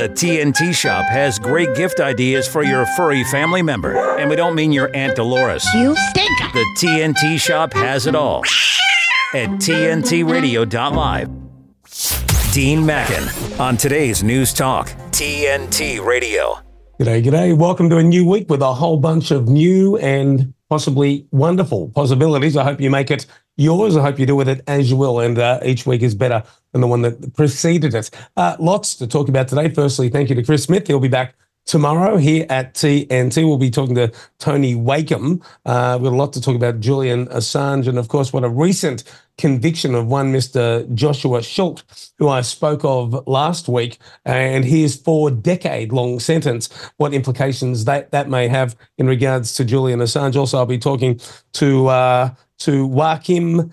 The TNT Shop has great gift ideas for your furry family member. And we don't mean your Aunt Dolores. You stink! The TNT Shop has it all at TNTRadio.live. Dean Mackin on today's News Talk, TNT Radio. G'day, g'day. Welcome to a new week with a whole bunch of new and possibly wonderful possibilities. I hope you make it yours. I hope you do with it as you will. And uh, each week is better than the one that preceded it. Uh, lots to talk about today. Firstly, thank you to Chris Smith. He'll be back tomorrow here at TNT. We'll be talking to Tony Wakeham. Uh, we've got a lot to talk about Julian Assange and, of course, what a recent conviction of one Mr. Joshua Schulte, who I spoke of last week, and his four decade long sentence, what implications that, that may have in regards to Julian Assange. Also, I'll be talking to, uh, to Joachim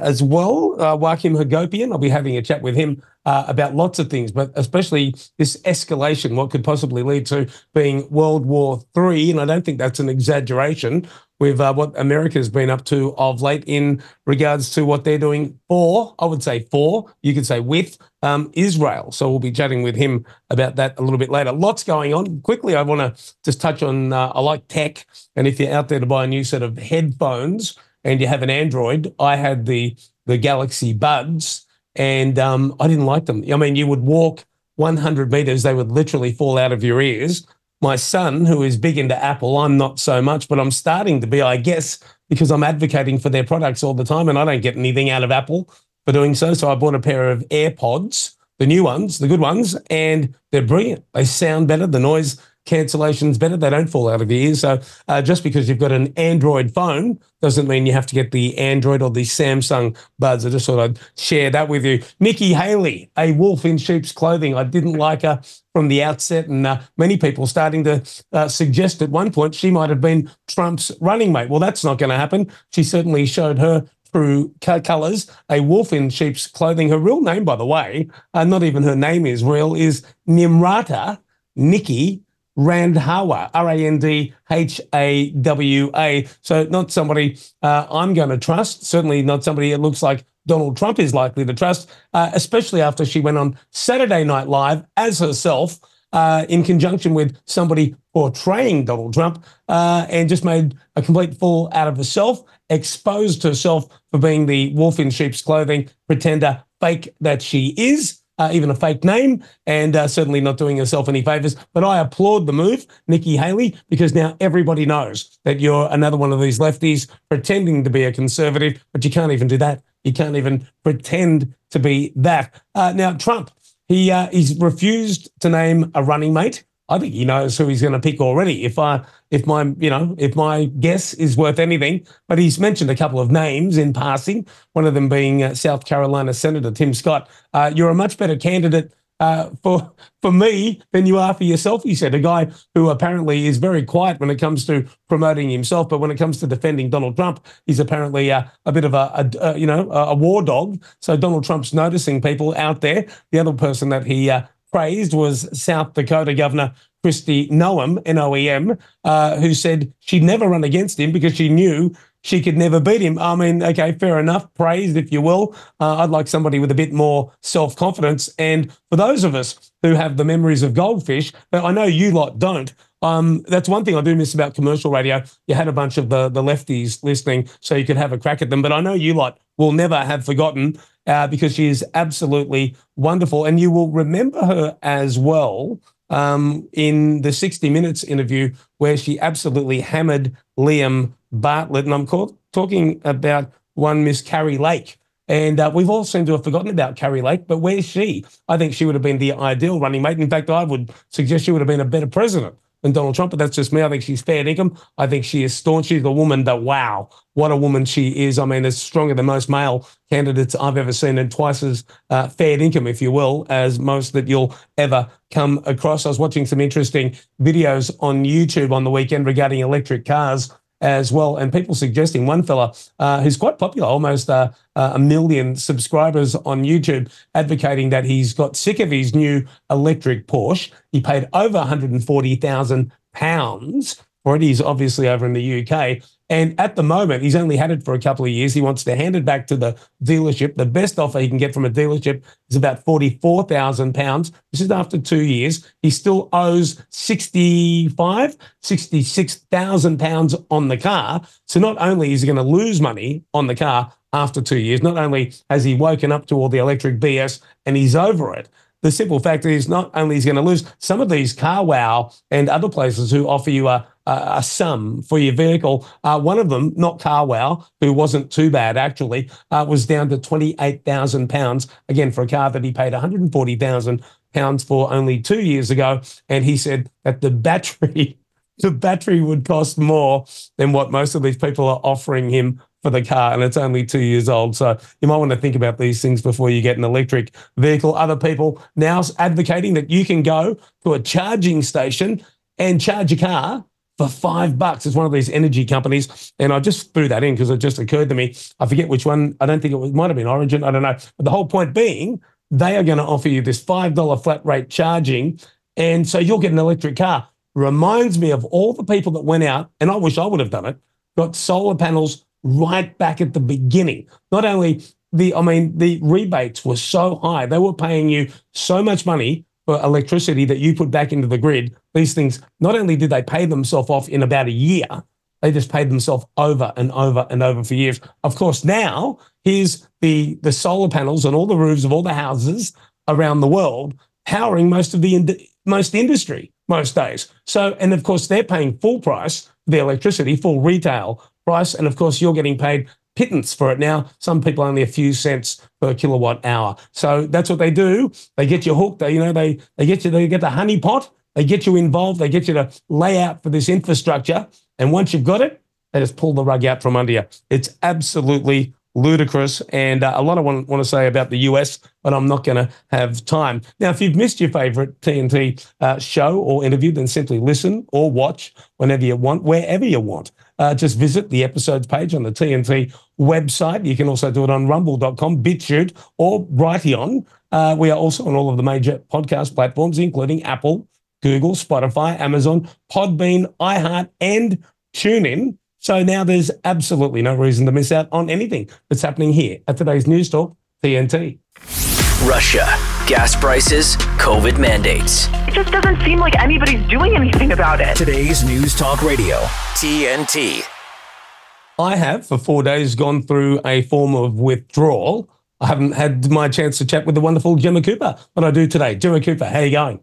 as well, uh, Joachim Hagopian. I'll be having a chat with him uh, about lots of things, but especially this escalation, what could possibly lead to being World War Three. And I don't think that's an exaggeration with uh, what America's been up to of late in regards to what they're doing for, I would say for, you could say with um, Israel. So we'll be chatting with him about that a little bit later. Lots going on. Quickly, I want to just touch on, uh, I like tech. And if you're out there to buy a new set of headphones, and you have an Android. I had the the Galaxy Buds, and um, I didn't like them. I mean, you would walk 100 meters, they would literally fall out of your ears. My son, who is big into Apple, I'm not so much, but I'm starting to be, I guess, because I'm advocating for their products all the time, and I don't get anything out of Apple for doing so. So I bought a pair of AirPods, the new ones, the good ones, and they're brilliant. They sound better. The noise cancellation's better. They don't fall out of your ears. So uh, just because you've got an Android phone doesn't mean you have to get the Android or the Samsung buds. I just thought I'd share that with you. Nikki Haley, a wolf in sheep's clothing. I didn't like her from the outset, and uh, many people starting to uh, suggest at one point she might have been Trump's running mate. Well, that's not going to happen. She certainly showed her true colours, a wolf in sheep's clothing. Her real name, by the way, uh, not even her name is real, is Nimrata Nikki Randhawa, R A N D H A W A. So, not somebody uh, I'm going to trust, certainly not somebody it looks like Donald Trump is likely to trust, uh, especially after she went on Saturday Night Live as herself. Uh, in conjunction with somebody portraying Donald Trump, uh, and just made a complete fool out of herself, exposed herself for being the wolf in sheep's clothing pretender fake that she is uh, even a fake name, and uh, certainly not doing herself any favors. But I applaud the move, Nikki Haley, because now everybody knows that you're another one of these lefties pretending to be a conservative, but you can't even do that. You can't even pretend to be that. Uh, now, Trump, he uh, he's refused to name a running mate. I think he knows who he's going to pick already. If I, if my, you know, if my guess is worth anything, but he's mentioned a couple of names in passing. One of them being uh, South Carolina Senator Tim Scott. Uh, you're a much better candidate uh, for for me than you are for yourself. He said a guy who apparently is very quiet when it comes to promoting himself, but when it comes to defending Donald Trump, he's apparently uh, a bit of a, a, a, you know a war dog. So Donald Trump's noticing people out there. The other person that he uh, praised was South Dakota Governor Kristi Noem, N-O-E-M, uh, who said she'd never run against him because she knew she could never beat him. I mean, okay, fair enough, praised if you will. Uh, I'd like somebody with a bit more self-confidence. And for those of us who have the memories of goldfish, I know you lot don't. Um, that's one thing I do miss about commercial radio. You had a bunch of the the lefties listening, so you could have a crack at them. But I know you lot will never have forgotten uh, because she is absolutely wonderful. And you will remember her as well um, in the 60 Minutes interview where she absolutely hammered Liam Bartlett. And I'm called, talking about one Miss Kari Lake. And uh, we've all seemed to have forgotten about Kari Lake, but where's she? I think she would have been the ideal running mate. In fact, I would suggest she would have been a better president than Donald Trump, but that's just me. I think she's fair income. I think she is staunch. She's a woman that, wow, what a woman she is. I mean, it's stronger than most male candidates I've ever seen, and twice as uh, fair income, if you will, as most that you'll ever come across. I was watching some interesting videos on YouTube on the weekend regarding electric cars as well. And people suggesting one fella uh, who's quite popular, almost uh, uh, a million subscribers on YouTube, advocating that he's got sick of his new electric Porsche. He paid over 140,000 pounds for it. He's obviously over in the UK. And at the moment, he's only had it for a couple of years. He wants to hand it back to the dealership. The best offer he can get from a dealership is about £44,000. This is after two years. He still owes 65, 66,000 pounds on the car. So not only is he going to lose money on the car after two years, not only has he woken up to all the electric BS and he's over it, the simple fact is not only is he going to lose some of these CarWow and other places who offer you a, a, a sum for your vehicle. Uh, one of them, not CarWow, who wasn't too bad actually, uh, was down to £28,000 again for a car that he paid 140,000 pounds for only two years ago. And he said that the battery, the battery would cost more than what most of these people are offering him for the car and it's only two years old. So you might want to think about these things before you get an electric vehicle. Other people now advocating that you can go to a charging station and charge a car for five bucks. It's one of these energy companies. And I just threw that in because it just occurred to me. I forget which one. I don't think it was, might have been Origin. I don't know. But the whole point being, they are going to offer you this $5 flat rate charging. And so you'll get an electric car. Reminds me of all the people that went out, and I wish I would have done it, got solar panels right back at the beginning. Not only the, I mean, the rebates were so high, they were paying you so much money for electricity that you put back into the grid. These things, not only did they pay themselves off in about a year, they just paid themselves over and over and over for years. Of course, now here's the the solar panels on all the roofs of all the houses around the world powering most of the ind- most industry most days. So, and of course, they're paying full price for the electricity, full retail price. And of course, you're getting paid pittance for it now. Some people only a few cents per kilowatt hour. So that's what they do. They get you hooked. They, you know, they they get you, they get the honey pot, they get you involved, they get you to lay out for this infrastructure. And once you've got it, they just pull the rug out from under you. It's absolutely ludicrous. And uh, a lot I want, want to say about the US, but I'm not going to have time. Now, if you've missed your favorite TNT uh, show or interview, then simply listen or watch whenever you want, wherever you want. Uh, just visit the episodes page on the TNT website. You can also do it on rumble.com, BitChute, or Brighteon. Uh, we are also on all of the major podcast platforms, including Apple, Google, Spotify, Amazon, Podbean, iHeart, and TuneIn. So now there's absolutely no reason to miss out on anything that's happening here at today's News Talk TNT. Russia, gas prices, COVID mandates. It just doesn't seem like anybody's doing anything about it. Today's News Talk Radio, TNT. I have for four days gone through a form of withdrawal. I haven't had my chance to chat with the wonderful Gemma Cooper, but I do today. Gemma Cooper, how are you going?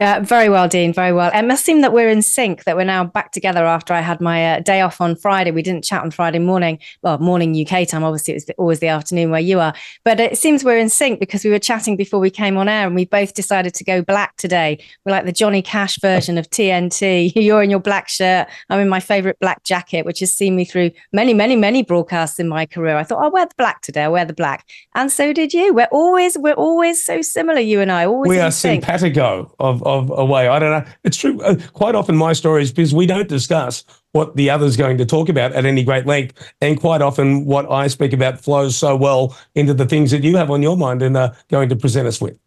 Uh, very well, Dean. Very well. It must seem that we're in sync, that we're now back together after I had my uh, day off on Friday. We didn't chat on Friday morning, well, morning UK time. Obviously, it was the, always the afternoon where you are. But it seems we're in sync because we were chatting before we came on air and we both decided to go black today. We're like the Johnny Cash version of TNT. You're in your black shirt. I'm in my favorite black jacket, which has seen me through many, many, many broadcasts in my career. I thought, I'll wear the black today. I'll wear the black. And so did you. We're always, we're always so similar, you and I. Always we are sync. simpatico of of a way. I don't know. It's true. Uh, quite often, my stories because we don't discuss what the other's going to talk about at any great length, and quite often, what I speak about flows so well into the things that you have on your mind and are going to present us with.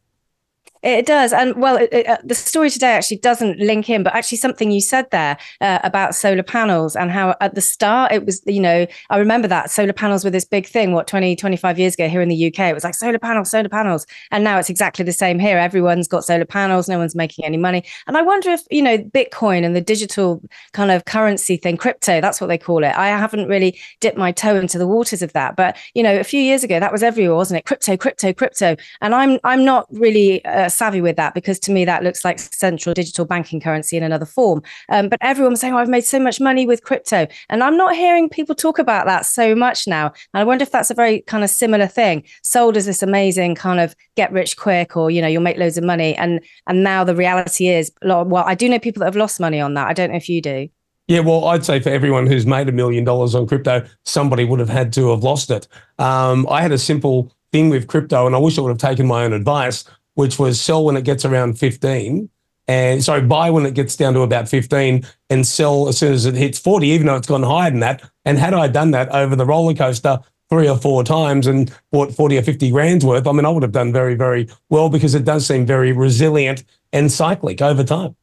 It does. And well, it, it, uh, the story today actually doesn't link in, but actually something you said there uh, about solar panels and how at the start it was, you know, I remember that solar panels were this big thing, what, 20, 25 years ago here in the UK. It was like solar panels, solar panels. And now it's exactly the same here. Everyone's got solar panels, no one's making any money. And I wonder if, you know, Bitcoin and the digital kind of currency thing, crypto, that's what they call it. I haven't really dipped my toe into the waters of that. But, you know, a few years ago, that was everywhere, wasn't it? Crypto, crypto, crypto. And I'm, I'm not really. Uh, savvy with that because to me that looks like central digital banking currency in another form. Um, but everyone's saying, oh, I've made so much money with crypto. And I'm not hearing people talk about that so much now. And I wonder if that's a very kind of similar thing. Sold as this amazing kind of get rich quick or, you know, you'll make loads of money. And and now the reality is, well, I do know people that have lost money on that. I don't know if you do. Yeah, well, I'd say for everyone who's made a million dollars on crypto, somebody would have had to have lost it. Um, I had a simple thing with crypto, and I wish I would have taken my own advice which was sell when it gets around 15 and sorry, buy when it gets down to about 15 and sell as soon as it hits 40, even though it's gone higher than that. And had I done that over the roller coaster three or four times and bought 40 or 50 grand's worth, I mean, I would have done very, very well because it does seem very resilient and cyclic over time.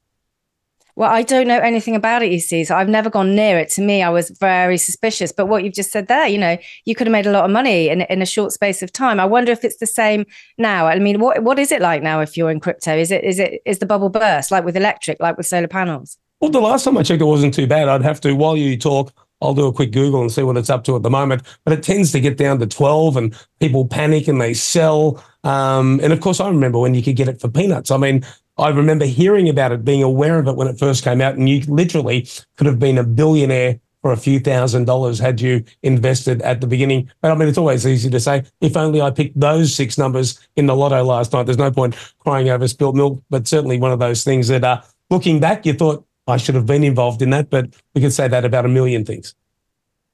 Well, I don't know anything about it, you see. So I've never gone near it. To me, I was very suspicious. But what you've just said there, you know, you could have made a lot of money in, in a short space of time. I wonder if it's the same now. I mean, what what is it like now if you're in crypto? Is it is it is the bubble burst like with electric, like with solar panels? Well, the last time I checked, it wasn't too bad. I'd have to, while you talk, I'll do a quick Google and see what it's up to at the moment. But it tends to get down to 12 and people panic and they sell. Um, and of course, I remember when you could get it for peanuts. I mean, I remember hearing about it, being aware of it when it first came out, and you literally could have been a billionaire for a few thousand dollars had you invested at the beginning. But I mean, it's always easy to say, if only I picked those six numbers in the lotto last night. There's no point crying over spilled milk, but certainly one of those things that, uh, looking back, you thought I should have been involved in that. But we could say that about a million things.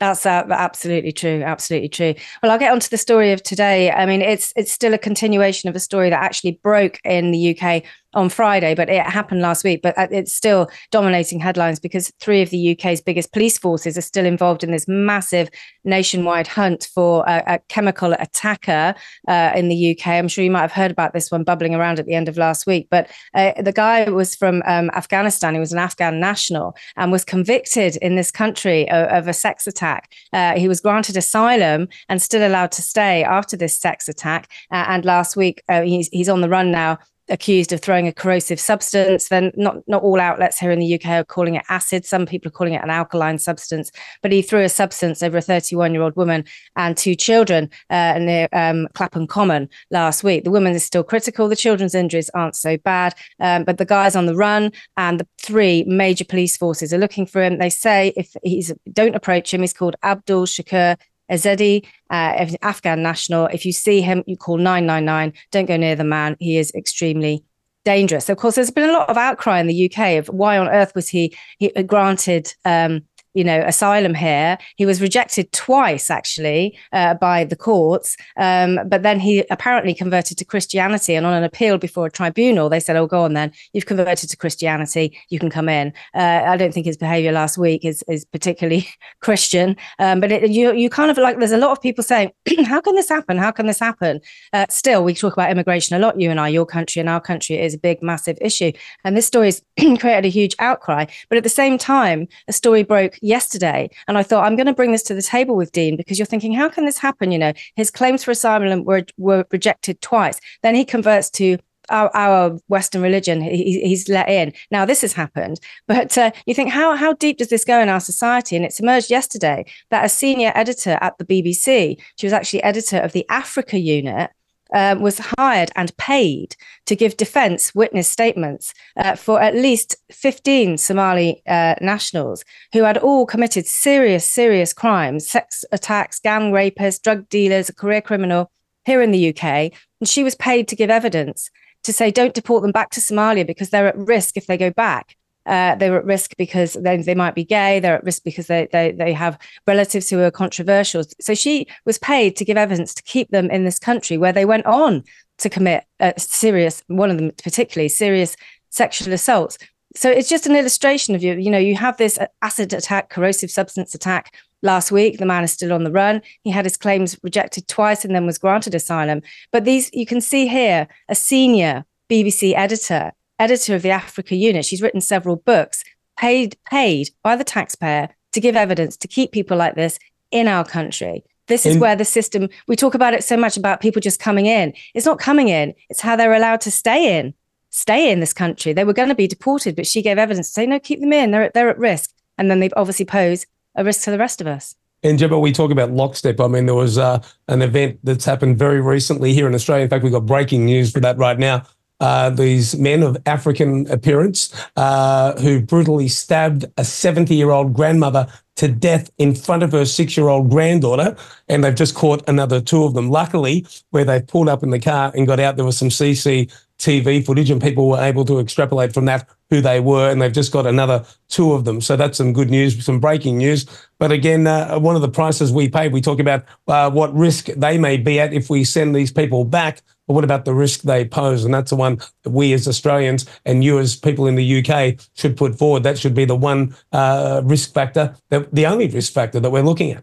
That's uh, absolutely true. Absolutely true. Well, I'll get on to the story of today. I mean, it's it's still a continuation of a story that actually broke in the UK on Friday, but it happened last week. But uh, it's still dominating headlines because three of the UK's biggest police forces are still involved in this massive nationwide hunt for a, a chemical attacker uh, in the UK. I'm sure you might have heard about this one bubbling around at the end of last week. But uh, the guy was from um, Afghanistan. He was an Afghan national and was convicted in this country of, of a sex attack. Uh, he was granted asylum and still allowed to stay after this sex attack. Uh, and last week, uh, he's, he's on the run now accused of throwing a corrosive substance. Then not not all outlets here in the UK are calling it acid. Some people are calling it an alkaline substance. But he threw a substance over a 31 year old woman and two children uh, near um, Clapham Common last week. The woman is still critical. The children's injuries aren't so bad, um, but the guy's on the run, and the three major police forces are looking for him. They say if he's don't approach him. He's called Abdul Shakur Ezedi, uh, Afghan national. If you see him, you call 999. Don't go near the man. He is extremely dangerous. Of course, there's been a lot of outcry in the UK of why on earth was he, he granted um, you know, asylum here. He was rejected twice, actually, uh, by the courts. Um, but then he apparently converted to Christianity. And on an appeal before a tribunal, they said, "Oh, go on then. You've converted to Christianity. You can come in." Uh, I don't think his behaviour last week is is particularly Christian. Um, but it, you you kind of like there's a lot of people saying, "How can this happen? How can this happen?" Uh, still, we talk about immigration a lot. You and I, your country and our country is a big, massive issue. And this story has created a huge outcry. But at the same time, a story broke yesterday. And I thought, I'm going to bring this to the table with Dean because you're thinking, how can this happen? You know, his claims for asylum were, were rejected twice. Then he converts to our, our, Western religion. He, he's let in. Now this has happened, but uh, you think how how deep does this go in our society? And it's emerged yesterday that a senior editor at the BBC, she was actually editor of the Africa unit, um, was hired and paid to give defense witness statements uh, for at least 15 Somali uh, nationals who had all committed serious, serious crimes sex attacks, gang rapists, drug dealers, a career criminal here in the UK. And she was paid to give evidence to say, don't deport them back to Somalia because they're at risk if they go back. Uh, they were at risk because they, they might be gay. They're at risk because they, they, they have relatives who are controversial. So she was paid to give evidence to keep them in this country where they went on to commit uh, serious, one of them particularly serious sexual assaults. So it's just an illustration of you. You know, you have this acid attack, corrosive substance attack last week. The man is still on the run. He had his claims rejected twice and then was granted asylum. But these, you can see here, a senior BBC editor editor of the Africa unit. She's written several books, paid paid by the taxpayer to give evidence to keep people like this in our country. This is in- where the system we talk about it so much about people just coming in. It's not coming in, it's how they're allowed to stay in, stay in this country. They were going to be deported, but she gave evidence to say, no, keep them in. They're they're at risk. And then they obviously pose a risk to the rest of us. And Gemma, we talk about lockstep. I mean, there was uh, an event that's happened very recently here in Australia. In fact, we've got breaking news for that right now uh, these men of African appearance uh, who brutally stabbed a 70 year old grandmother to death in front of her six year old granddaughter. And they've just caught another two of them. Luckily, where they pulled up in the car and got out, there was some CCTV footage, and people were able to extrapolate from that who they were. And they've just got another two of them. So that's some good news, some breaking news. But again, uh, one of the prices we pay, we talk about uh, what risk they may be at if we send these people back. But what about the risk they pose? And that's the one that we as Australians and you as people in the UK should put forward. That should be the one uh, risk factor, that, the only risk factor that we're looking at.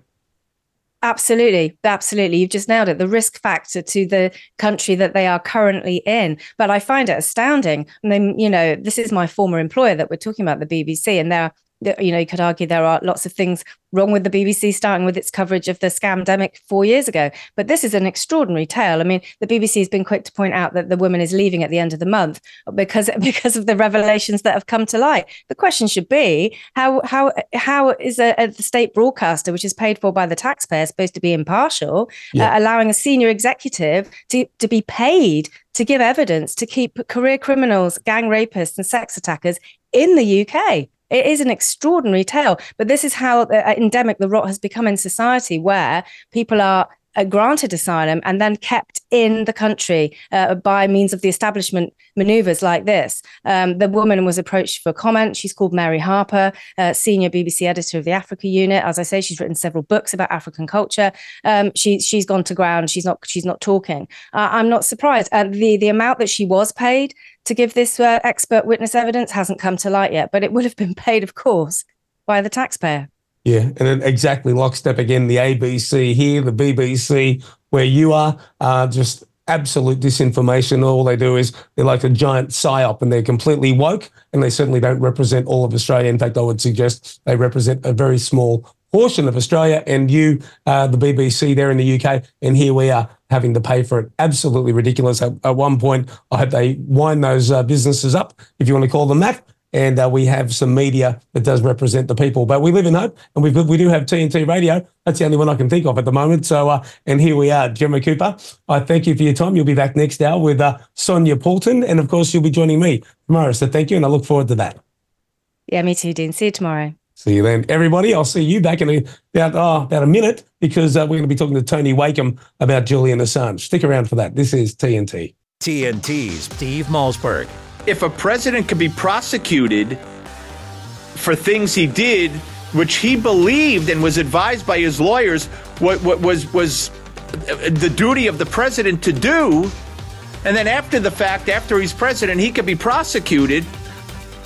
Absolutely, absolutely. You've just nailed it. The risk factor to the country that they are currently in. But I find it astounding. And then, you know, this is my former employer that we're talking about, the BBC, and they're you know, you could argue there are lots of things wrong with the BBC starting with its coverage of the scamdemic four years ago. But this is an extraordinary tale. I mean, the BBC has been quick to point out that the woman is leaving at the end of the month because because of the revelations that have come to light. The question should be how how how is a, a state broadcaster, which is paid for by the taxpayer, supposed to be impartial, yeah. uh, allowing a senior executive to to be paid to give evidence to keep career criminals, gang rapists, and sex attackers in the UK? It is an extraordinary tale, but this is how uh, endemic the rot has become in society, where people are uh, granted asylum and then kept in the country uh, by means of the establishment maneuvers like this. Um, the woman was approached for comment. She's called Mary Harper, uh, senior BBC editor of the Africa unit. As I say, she's written several books about African culture. Um, she, she's gone to ground. She's not she's not talking. Uh, I'm not surprised. And the the amount that she was paid to give this uh, expert witness evidence hasn't come to light yet, but it would have been paid, of course, by the taxpayer. Yeah, and then exactly lockstep again. The ABC here, the BBC where you are, uh, just absolute disinformation. All they do is they're like a giant psyop, and they're completely woke, and they certainly don't represent all of Australia. In fact, I would suggest they represent a very small portion of Australia. And you, uh, the BBC, there in the UK, and here we are having to pay for it. Absolutely ridiculous. At, at one point, I hope they wind those uh, businesses up, if you want to call them that. And uh, we have some media that does represent the people. But we live in hope, and we we do have TNT Radio. That's the only one I can think of at the moment. So, uh, and here we are, Gemma Cooper. I thank you for your time. You'll be back next hour with uh, Sonia Poulton, and of course, you'll be joining me tomorrow. So, thank you, and I look forward to that. Yeah, me too, Dean. See you tomorrow. See you then, everybody. I'll see you back in about oh, about a minute because uh, we're going to be talking to Tony Wakeham about Julian Assange. Stick around for that. This is TNT. TNT's Steve Malzberg. If a president could be prosecuted for things he did, which he believed and was advised by his lawyers, what, what was was the duty of the president to do, and then after the fact, after he's president, he could be prosecuted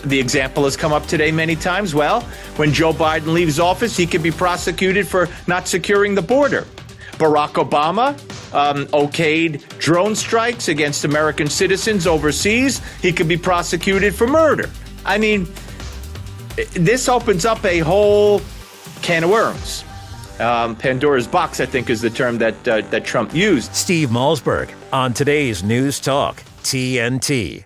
the example has come up today many times. Well, when Joe Biden leaves office, he could be prosecuted for not securing the border. Barack Obama um, okayed drone strikes against American citizens overseas. He could be prosecuted for murder. I mean, this opens up a whole can of worms. Um, Pandora's box, I think, is the term that uh, that Trump used. Steve Malzberg on today's News Talk TNT.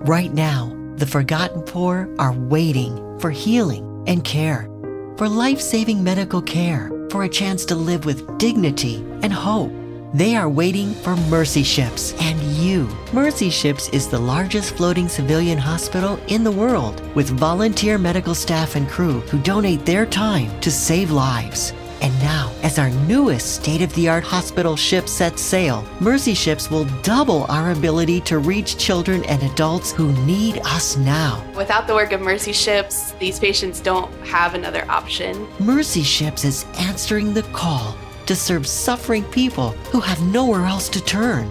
Right now the forgotten poor are waiting for healing and care, for life saving medical care, for a chance to live with dignity and hope. They are waiting for Mercy Ships and you. Mercy Ships is the largest floating civilian hospital in the world with volunteer medical staff and crew who donate their time to save lives. And now, as our newest state of the art hospital ship sets sail, Mercy Ships will double our ability to reach children and adults who need us now. Without the work of Mercy Ships, these patients don't have another option. Mercy Ships is answering the call to serve suffering people who have nowhere else to turn.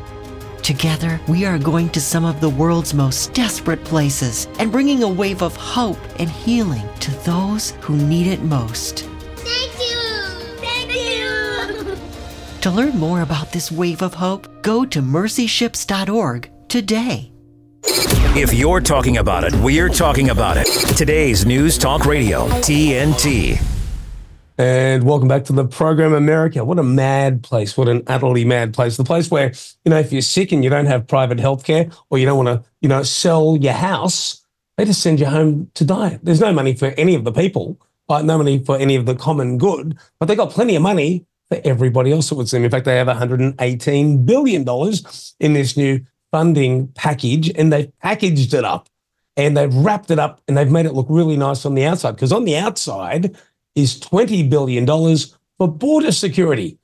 Together, we are going to some of the world's most desperate places and bringing a wave of hope and healing to those who need it most. To learn more about this wave of hope, go to mercyships.org today. If you're talking about it, we're talking about it. Today's News Talk Radio, TNT. And welcome back to the program, America. What a mad place. What an utterly mad place. The place where, you know, if you're sick and you don't have private health care or you don't want to, you know, sell your house, they just send you home to die. There's no money for any of the people, uh, no money for any of the common good, but they got plenty of money everybody else, it would seem. In fact, they have $118 billion in this new funding package, and they've packaged it up and they've wrapped it up and they've made it look really nice on the outside. Because on the outside is $20 billion for border security.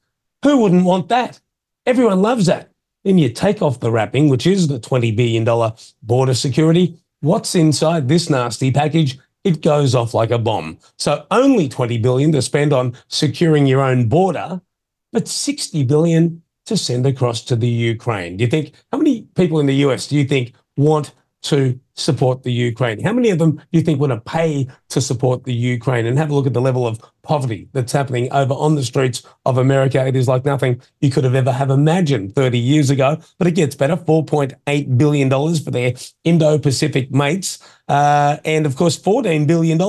Who wouldn't want that? Everyone loves that. Then you take off the wrapping, which is the $20 billion border security. What's inside this nasty package? It goes off like a bomb. So only 20 billion to spend on securing your own border, but 60 billion to send across to the Ukraine. Do you think how many people in the US do you think want to support the Ukraine? How many of them do you think want to pay to support the Ukraine? And have a look at the level of poverty that's happening over on the streets of America. It is like nothing you could have ever have imagined 30 years ago. But it gets better $4.8 billion for their Indo Pacific mates. Uh, and of course, $14 billion,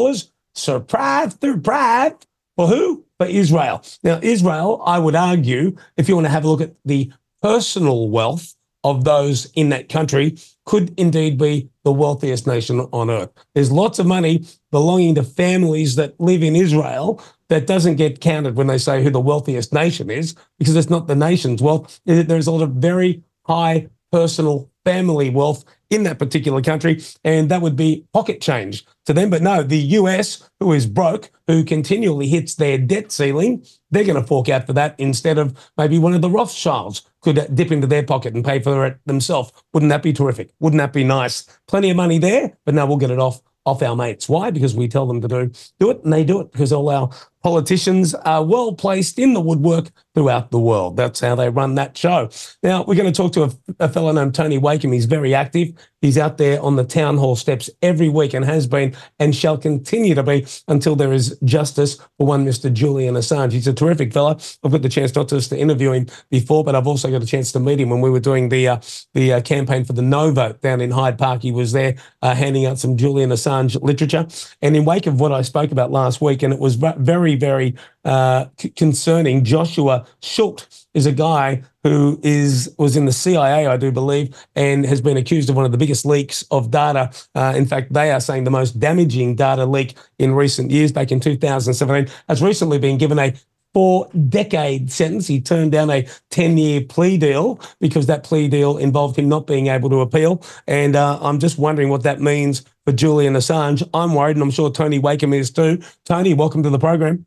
surprise, surprise, for who? For Israel. Now, Israel, I would argue, if you want to have a look at the personal wealth of those in that country, could indeed be the wealthiest nation on earth. There's lots of money belonging to families that live in Israel that doesn't get counted when they say who the wealthiest nation is, because it's not the nation's wealth. There's a lot of very high personal family wealth in that particular country, and that would be pocket change to them. But no, the US, who is broke, who continually hits their debt ceiling, they're going to fork out for that instead of maybe one of the Rothschilds could dip into their pocket and pay for it themselves. Wouldn't that be terrific? Wouldn't that be nice? Plenty of money there, but no, we'll get it off off our mates. Why? Because we tell them to do do it, and they do it because all our politicians are well placed in the woodwork throughout the world. That's how they run that show. Now, we're going to talk to a, a fellow named Tony Wakeham. He's very active. He's out there on the town hall steps every week and has been and shall continue to be until there is justice for one Mr. Julian Assange. He's a terrific fellow. I've got the chance not just to interview him before, but I've also got a chance to meet him when we were doing the uh, the uh, campaign for the No vote down in Hyde Park. He was there uh, handing out some Julian Assange literature. And in wake of what I spoke about last week, and it was very very, uh, concerning. Joshua Schulte is a guy who is was in the CIA, I do believe, and has been accused of one of the biggest leaks of data. Uh, in fact, they are saying the most damaging data leak in recent years. Back in 2017, has recently been given a four decade sentence. He turned down a 10 year plea deal because that plea deal involved him not being able to appeal. And uh, I'm just wondering what that means for Julian Assange. I'm worried, and I'm sure Tony Wakeham is too. Tony, welcome to the program.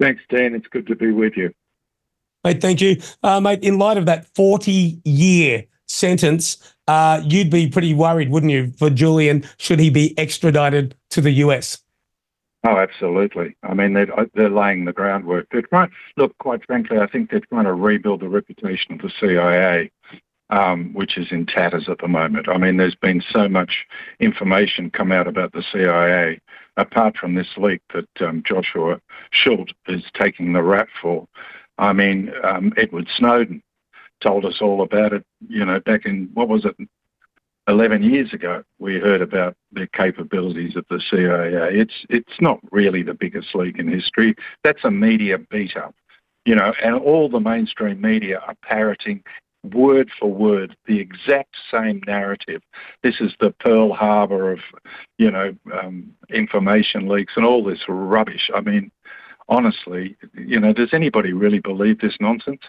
Thanks, Dan. It's good to be with you. Mate, thank you. Uh, mate, in light of that 40 year sentence, uh, you'd be pretty worried, wouldn't you, for Julian, should he be extradited to the US? Oh, absolutely. I mean, they're, uh, they're laying the groundwork. They're trying, look, quite frankly, I think they're trying to rebuild the reputation of the CIA, um, which is in tatters at the moment. I mean, there's been so much information come out about the CIA, apart from this leak that um, Joshua Schulte is taking the rap for. I mean, um, Edward Snowden told us all about it, you know, back in, what was it, 11 years ago, we heard about the capabilities of the CIA. It's it's not really the biggest leak in history. That's a media beat up, you know, and all the mainstream media are parroting word for word the exact same narrative. This is the Pearl Harbor of, you know, um, information leaks and all this rubbish. I mean, honestly, you know, does anybody really believe this nonsense?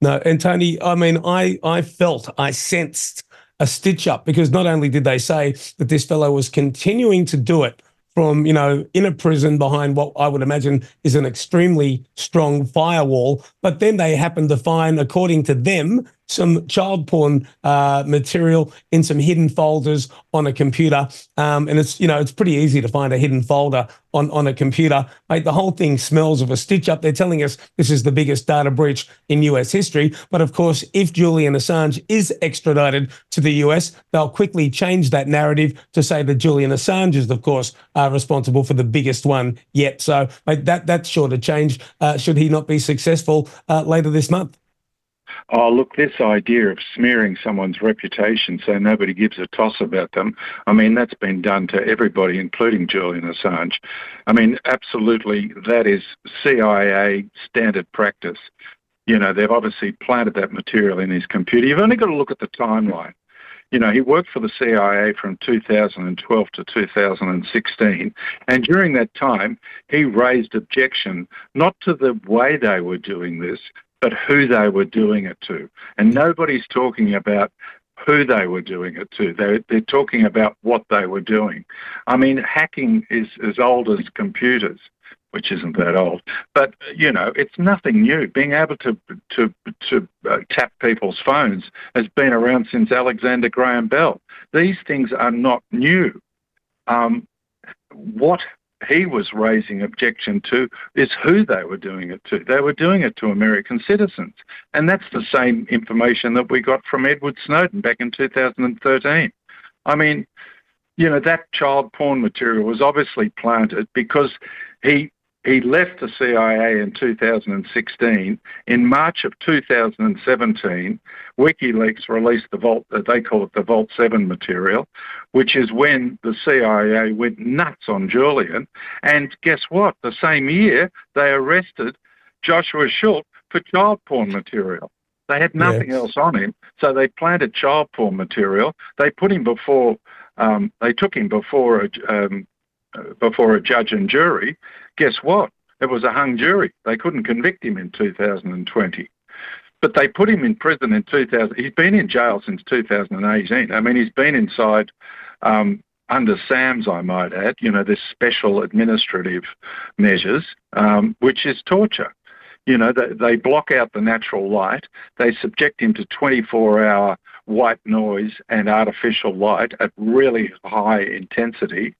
No, and Tony, I mean, I I felt, I sensed a stitch up because not only did they say that this fellow was continuing to do it from, you know, in a prison behind what I would imagine is an extremely strong firewall, but then they happened to find, according to them, some child porn uh, material in some hidden folders on a computer. Um, and it's, you know, it's pretty easy to find a hidden folder on, on a computer. Mate, the whole thing smells of a stitch up. They're telling us this is the biggest data breach in US history. But of course, if Julian Assange is extradited to the US, they'll quickly change that narrative to say that Julian Assange is, of course, uh, responsible for the biggest one yet. So, mate, that, that's sure to change uh, should he not be successful uh, later this month. Oh, look, this idea of smearing someone's reputation so nobody gives a toss about them, I mean, that's been done to everybody, including Julian Assange. I mean, absolutely, that is CIA standard practice. You know, they've obviously planted that material in his computer. You've only got to look at the timeline. You know, he worked for the CIA from 2012 to 2016, and during that time, he raised objection not to the way they were doing this, but who they were doing it to. And nobody's talking about who they were doing it to. They're, they're talking about what they were doing. I mean, hacking is as old as computers, which isn't that old. But you know, it's nothing new. Being able to to to uh, tap people's phones has been around since Alexander Graham Bell. These things are not new. Um, what he was raising objection to is who they were doing it to. They were doing it to American citizens. And that's the same information that we got from Edward Snowden back in 2013. I mean, you know, that child porn material was obviously planted because he he left the CIA in 2016. In March of 2017, WikiLeaks released the Vault, uh, they call it the Vault 7 material, which is when the CIA went nuts on Julian. And guess what? The same year, they arrested Joshua Schulte for child porn material. They had nothing yeah. else on him, so they planted child porn material. They put him before, um, they took him before a, um, before a judge and jury, guess what? It was a hung jury. They couldn't convict him in 2020. But they put him in prison in 2000. He's been in jail since 2018. I mean, he's been inside um, under SAMS, I might add, you know, this special administrative measures, um, which is torture. You know, they, they block out the natural light. They subject him to 24 hour white noise and artificial light at really high intensity.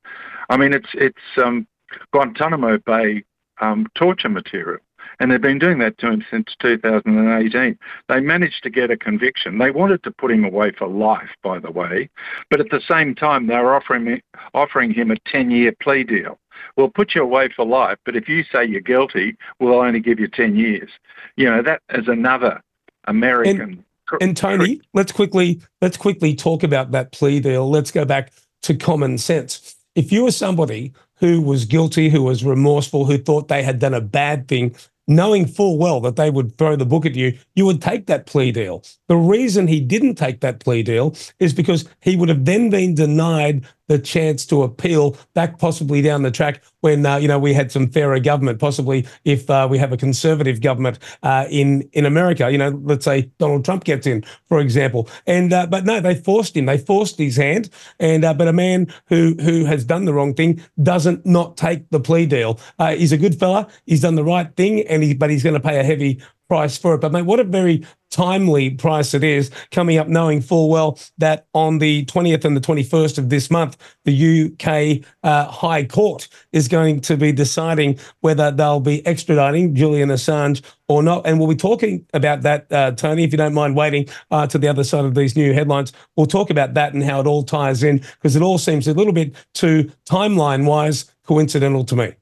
I mean, it's it's um, Guantanamo Bay um, torture material. And they've been doing that to him since 2018. They managed to get a conviction. They wanted to put him away for life, by the way, but at the same time, they were offering, offering him a 10 year plea deal. We'll put you away for life, but if you say you're guilty, we'll only give you 10 years. You know, that is another American. And, and Tony, let's quickly let's quickly talk about that plea deal. Let's go back to common sense. If you were somebody who was guilty, who was remorseful, who thought they had done a bad thing, knowing full well that they would throw the book at you, you would take that plea deal. The reason he didn't take that plea deal is because he would have then been denied the chance to appeal back possibly down the track when uh, you know we had some fairer government possibly if uh, we have a conservative government uh, in in America. You know let's say Donald Trump gets in for example. And uh, but no they forced him. They forced his hand. And uh, but a man who who has done the wrong thing doesn't not take the plea deal. Uh, he's a good fella. He's done the right thing and he but he's going to pay a heavy price for it. But mate, what a very timely price it is coming up, knowing full well that on the 20th and the 21st of this month, the UK uh, High Court is going to be deciding whether they'll be extraditing Julian Assange or not. And we'll be talking about that, uh, Tony, if you don't mind waiting uh, to the other side of these new headlines. We'll talk about that and how it all ties in because it all seems a little bit too timeline wise coincidental to me.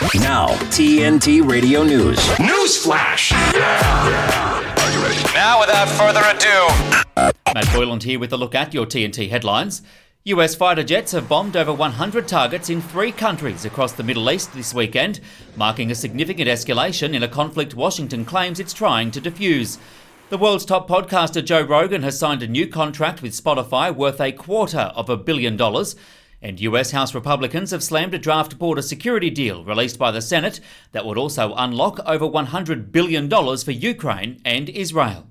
Now, TNT Radio News. Newsflash! Now, without further ado, Matt Boyland here with a look at your TNT headlines. US fighter jets have bombed over 100 targets in three countries across the Middle East this weekend, marking a significant escalation in a conflict Washington claims it's trying to defuse. The world's top podcaster Joe Rogan has signed a new contract with Spotify worth a quarter of a billion dollars. And US House Republicans have slammed a draft border security deal released by the Senate that would also unlock over $100 billion for Ukraine and Israel.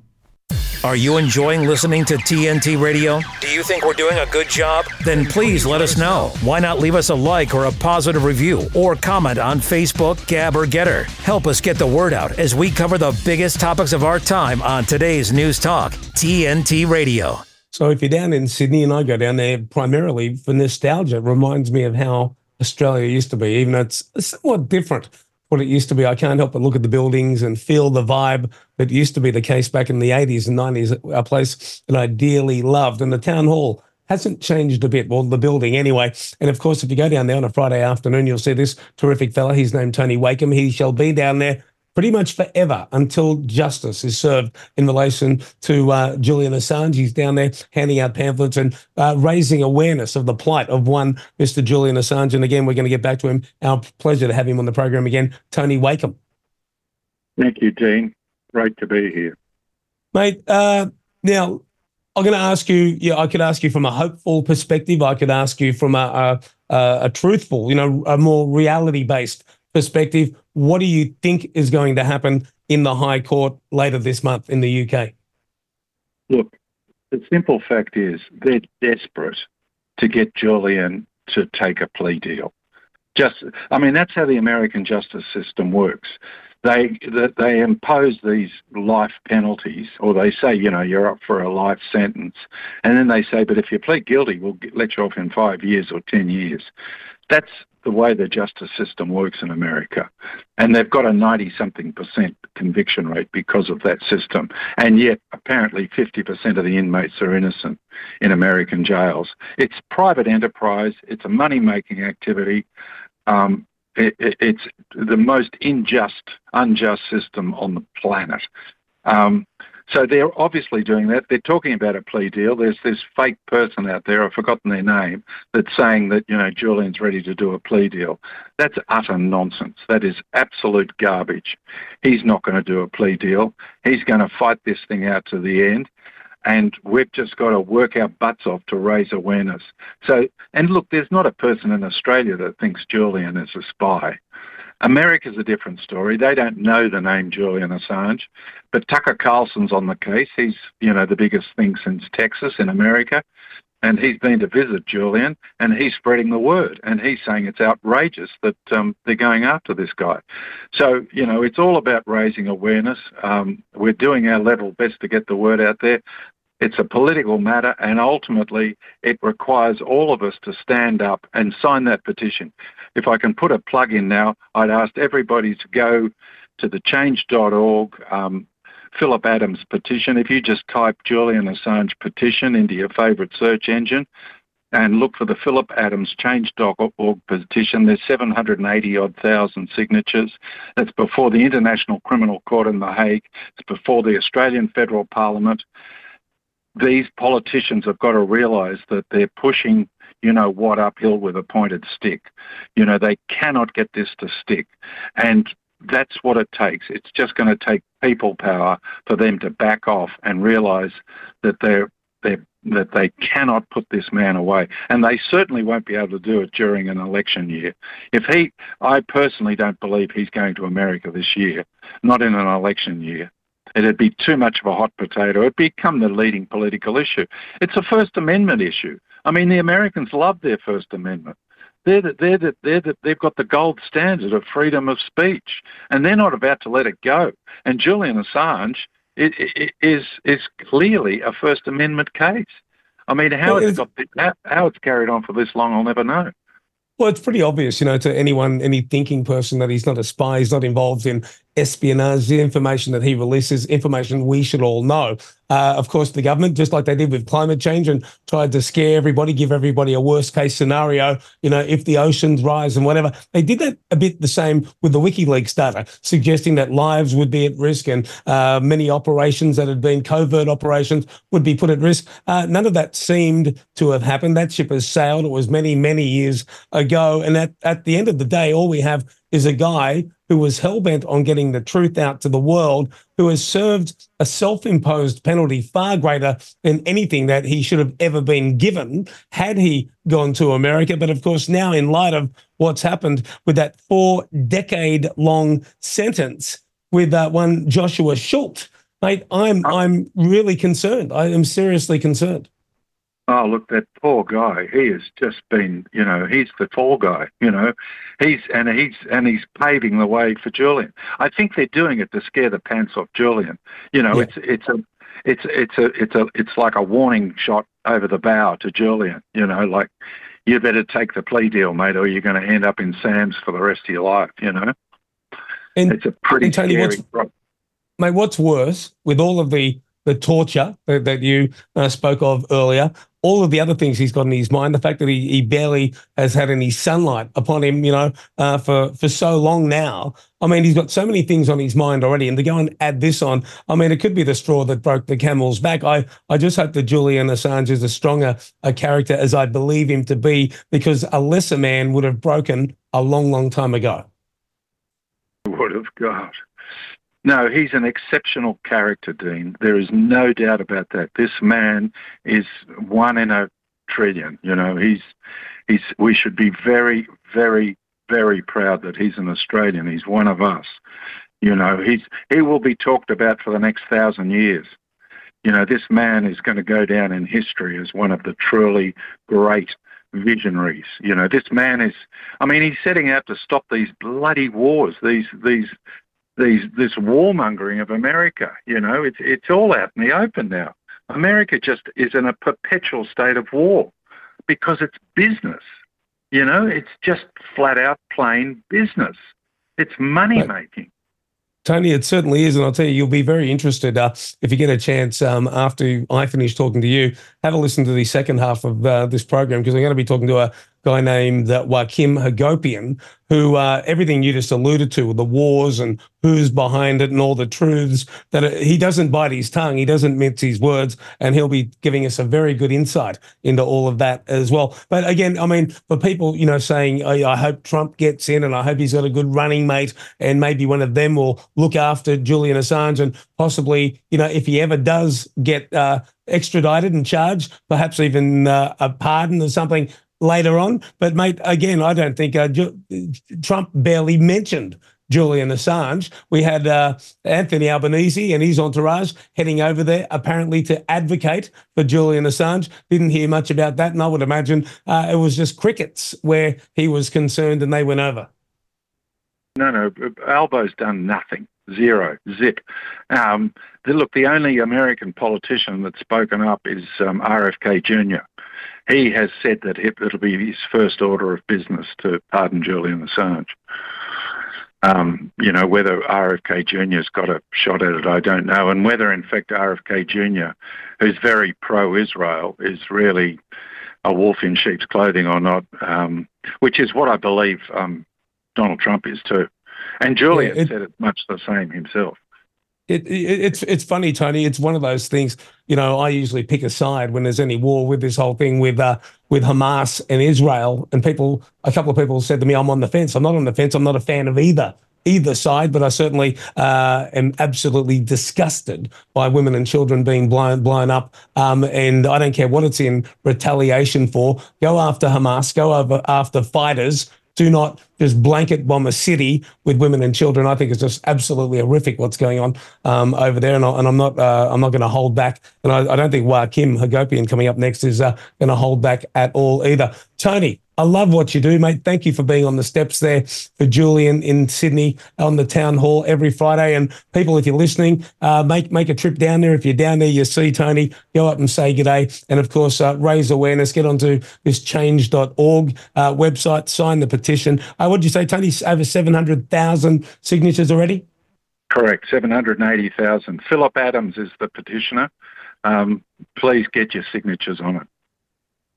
Are you enjoying listening to TNT Radio? Do you think we're doing a good job? Then please let us know. Why not leave us a like or a positive review or comment on Facebook, Gab, or Gettr? Help us get the word out as we cover the biggest topics of our time on today's News Talk, TNT Radio. So if you're down in Sydney, and I go down there primarily for nostalgia, it reminds me of how Australia used to be, even though it's somewhat different what it used to be. I can't help but look at the buildings and feel the vibe that used to be the case back in the 80s and 90s, a place that I dearly loved. And the town hall hasn't changed a bit. Well, the building anyway. And of course, if you go down there on a Friday afternoon, you'll see this terrific fella. He's named Tony Wakeham. He shall be down there pretty much forever until justice is served in relation to uh, Julian Assange. He's down there handing out pamphlets and uh, raising awareness of the plight of one Mr. Julian Assange. And again, we're going to get back to him. Our pleasure to have him on the program again, Tony Wakeham. Thank you, Dean. Great to be here. Mate, uh, now I'm going to ask you, yeah, I could ask you from a hopeful perspective. I could ask you from a, a, a truthful, you know, a more reality based perspective, what do you think is going to happen in the High Court later this month in the UK? Look, the simple fact is they're desperate to get Julian to take a plea deal. Just, I mean, that's how the American justice system works. They they impose these life penalties, or they say, you know, you're up for a life sentence, and then they say, but if you plead guilty, we'll let you off in five years or ten years. That's the way the justice system works in America. And they've got a 90 something percent conviction rate because of that system. And yet, apparently, 50% of the inmates are innocent in American jails. It's private enterprise, it's a money making activity. Um, it, it, it's the most unjust, unjust system on the planet. Um, so they're obviously doing that. They're talking about a plea deal. There's this fake person out there, I've forgotten their name, that's saying that, you know, Julian's ready to do a plea deal. That's utter nonsense. That is absolute garbage. He's not going to do a plea deal. He's going to fight this thing out to the end. And we've just got to work our butts off to raise awareness. So, and look, there's not a person in Australia that thinks Julian is a spy. America's a different story. They don't know the name Julian Assange, but Tucker Carlson's on the case. He's, you know, the biggest thing since Texas in America. And he's been to visit Julian and he's spreading the word and he's saying it's outrageous that um, they're going after this guy. So, you know, it's all about raising awareness. Um, we're doing our level best to get the word out there. It's a political matter, and ultimately, it requires all of us to stand up and sign that petition. If I can put a plug in now, I'd ask everybody to go to the change.org um, Phillip Adams petition. If you just type Julian Assange petition into your favourite search engine and look for the Phillip Adams change.org petition, there's 780 odd thousand signatures. That's before the International Criminal Court in The Hague. It's before the Australian Federal Parliament these politicians have got to realise that they're pushing, you know, what uphill with a pointed stick. You know, they cannot get this to stick. And that's what it takes. It's just going to take people power for them to back off and realise that they're, they're that they cannot put this man away. And they certainly won't be able to do it during an election year. If he, I personally don't believe he's going to America this year, not in an election year. It'd be too much of a hot potato. It'd become the leading political issue. It's a First Amendment issue. I mean, the Americans love their First Amendment. They're the, they're the, they're the, they've got the gold standard of freedom of speech, and they're not about to let it go. And Julian Assange it, it, is is clearly a First Amendment case. I mean, how it's got how, how it's carried on for this long, I'll never know. Well, it's pretty obvious, you know, to anyone, any thinking person that he's not a spy, he's not involved in espionage, the information that he releases, information we should all know. Uh, of course, the government, just like they did with climate change and tried to scare everybody, give everybody a worst case scenario, you know, if the oceans rise and whatever. They did that a bit the same with the WikiLeaks data, suggesting that lives would be at risk and uh, many operations that had been covert operations would be put at risk. Uh, none of that seemed to have happened. That ship has sailed. It was many, many years ago. And at, at the end of the day, all we have is a guy who was hell bent on getting the truth out to the world, who has served a self imposed penalty far greater than anything that he should have ever been given had he gone to America. But of course, now, in light of what's happened with that four decade long sentence with uh, one Joshua Schulte, mate, I'm, I'm really concerned. I am seriously concerned oh look that poor guy he has just been you know he's the tall guy you know. He's and he's and he's paving the way for julian. I think they're doing it to scare the pants off julian. You know yeah. it's it's a it's it's a it's a it's like a warning shot over the bow to julian you know like you better take the plea deal mate or you're going to end up in sam's for the rest of your life you know. And it's a pretty Tony, scary what's, mate what's worse with all of the the torture that, that you uh, spoke of earlier all of the other things he's got in his mind, the fact that he, he barely has had any sunlight upon him, you know, uh, for, for so long now. I mean, he's got so many things on his mind already. And to go and add this on, I mean, it could be the straw that broke the camel's back. I, I just hope that Julian Assange is as stronger a character as I believe him to be, because a lesser man would have broken a long, long time ago. Would have, God. No, he's an exceptional character, Dean. There is no doubt about that. This man is one in a trillion. You know, he's he's. We should be very, very, very proud that he's an Australian. He's one of us. You know, he's he will be talked about for the next thousand years. You know, this man is going to go down in history as one of the truly great visionaries. You know, this man is. I mean, he's setting out to stop these bloody wars. These these these this warmongering of America. You know, it's it's all out in the open now. America just is in a perpetual state of war because it's business. You know, it's just flat out plain business. It's money making. Tony, it certainly is. And I'll tell you, you'll be very interested uh, if you get a chance um, after I finish talking to you. Have a listen to the second half of uh, this program because I'm going to be talking to a guy named uh, Joachim Hagopian, who uh, everything you just alluded to, the wars and who's behind it and all the truths, that it, he doesn't bite his tongue, he doesn't mince his words, and he'll be giving us a very good insight into all of that as well. But again, I mean, for people, you know, saying, I, I hope Trump gets in and I hope he's got a good running mate and maybe one of them will look after Julian Assange and possibly, you know, if he ever does get uh, extradited and charged, perhaps even uh, a pardon or something later on. But mate, again, I don't think uh, Trump barely mentioned Julian Assange. We had uh, Anthony Albanese and his entourage heading over there, apparently to advocate for Julian Assange. Didn't hear much about that, and I would imagine uh, it was just crickets where he was concerned, and they went over. No, no, Albo's done nothing. Zero, zip. Um, the, look, the only American politician that's spoken up is um, RFK Jr he has said that it'll be his first order of business to pardon Julian Assange. Um, you know, whether RFK Jr.'s got a shot at it, I don't know. And whether, in fact, RFK Jr., who's very pro Israel, is really a wolf in sheep's clothing or not, um, which is what I believe um, Donald Trump is too. And Julian yeah, it, said it much the same himself. It, it, it's it's funny, Tony. It's one of those things. You know, I usually pick a side when there's any war with this whole thing with uh, with Hamas and Israel. And people, a couple of people said to me, "I'm on the fence. I'm not on the fence. I'm not a fan of either." either side, but I certainly uh, am absolutely disgusted by women and children being blown blown up. Um, and I don't care what it's in retaliation for. Go after Hamas. Go over after fighters do not just blanket bomb a city with women and children. I think it's just absolutely horrific what's going on um, over there, and, I, am not uh, I'm not going to hold back. And I, I don't think Joachim Hagopian coming up next is uh, going to hold back at all either. Tony, I love what you do, mate. Thank you for being on the steps there for Julian in Sydney on the town hall every Friday. And people, if you're listening, uh, make make a trip down there. If you're down there, you see Tony, go up and say good day. And of course, uh, raise awareness. Get onto this change.org uh, website, sign the petition. Uh, what did you say, Tony? Over 700,000 signatures already? Correct, 780,000. Phillip Adams is the petitioner. Um, please get your signatures on it.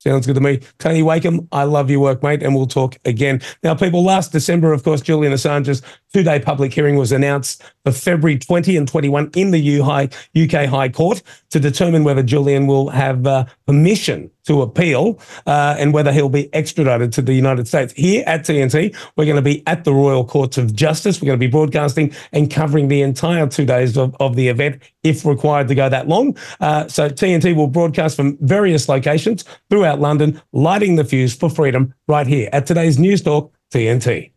Sounds good to me. Tony Wakeham, I love your work, mate, and we'll talk again. Now, people, last December, of course, Julian Assange's two day public hearing was announced for February 20 and 21 in the UK High Court to determine whether Julian will have uh, permission to appeal uh, and whether he'll be extradited to the United States. Here at TNT, we're going to be at the Royal Courts of Justice. We're going to be broadcasting and covering the entire two days of, of the event if required to go that long. Uh, so TNT will broadcast from various locations throughout London, lighting the fuse for freedom right here at today's News Talk TNT.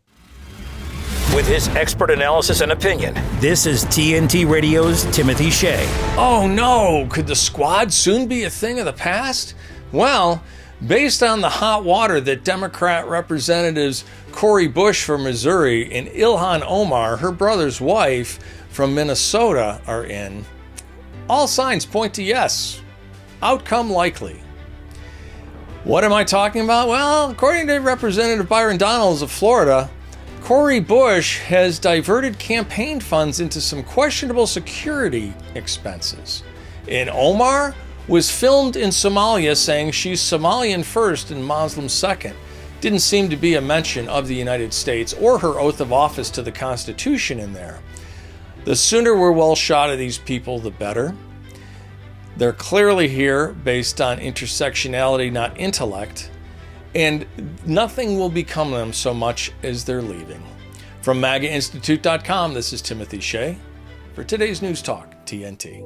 With his expert analysis and opinion, this is TNT Radio's Timothy Shea. Oh no, could the squad soon be a thing of the past? Well, based on the hot water that Democrat Representatives Cori Bush from Missouri and Ilhan Omar, her brother's wife from Minnesota, are in, all signs point to yes. Outcome likely. What am I talking about? Well, according to Representative Byron Donalds of Florida, Cori Bush has diverted campaign funds into some questionable security expenses. In Omar, was filmed in Somalia saying she's Somalian first and Muslim second. Didn't seem to be a mention of the United States or her oath of office to the Constitution in there. The sooner we're well shot of these people, the better. They're clearly here based on intersectionality, not intellect, and nothing will become them so much as they're leaving. From MAGAInstitute.com, this is Timothy Shea for today's News Talk, TNT.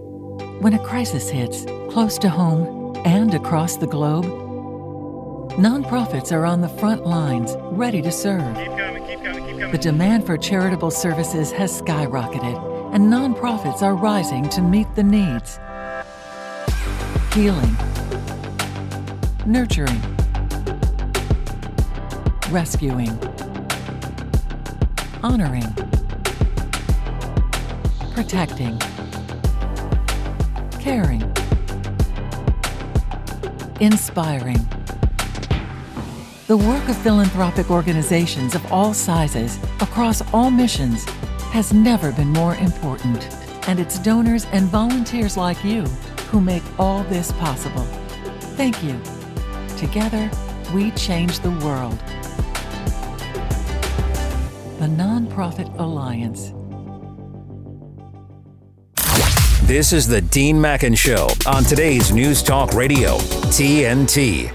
When a crisis hits, close to home and across the globe, nonprofits are on the front lines, ready to serve. Keep coming, keep coming, keep coming. The demand for charitable services has skyrocketed, and nonprofits are rising to meet the needs. Healing, nurturing, rescuing, honoring, protecting caring, inspiring, The work of philanthropic organizations of all sizes, across all missions, has never been more important. And it's donors and volunteers like you who make all this possible. Thank you. Together, we change the world. The Nonprofit Alliance. This is the Dean Mackin Show on today's News Talk Radio, TNT.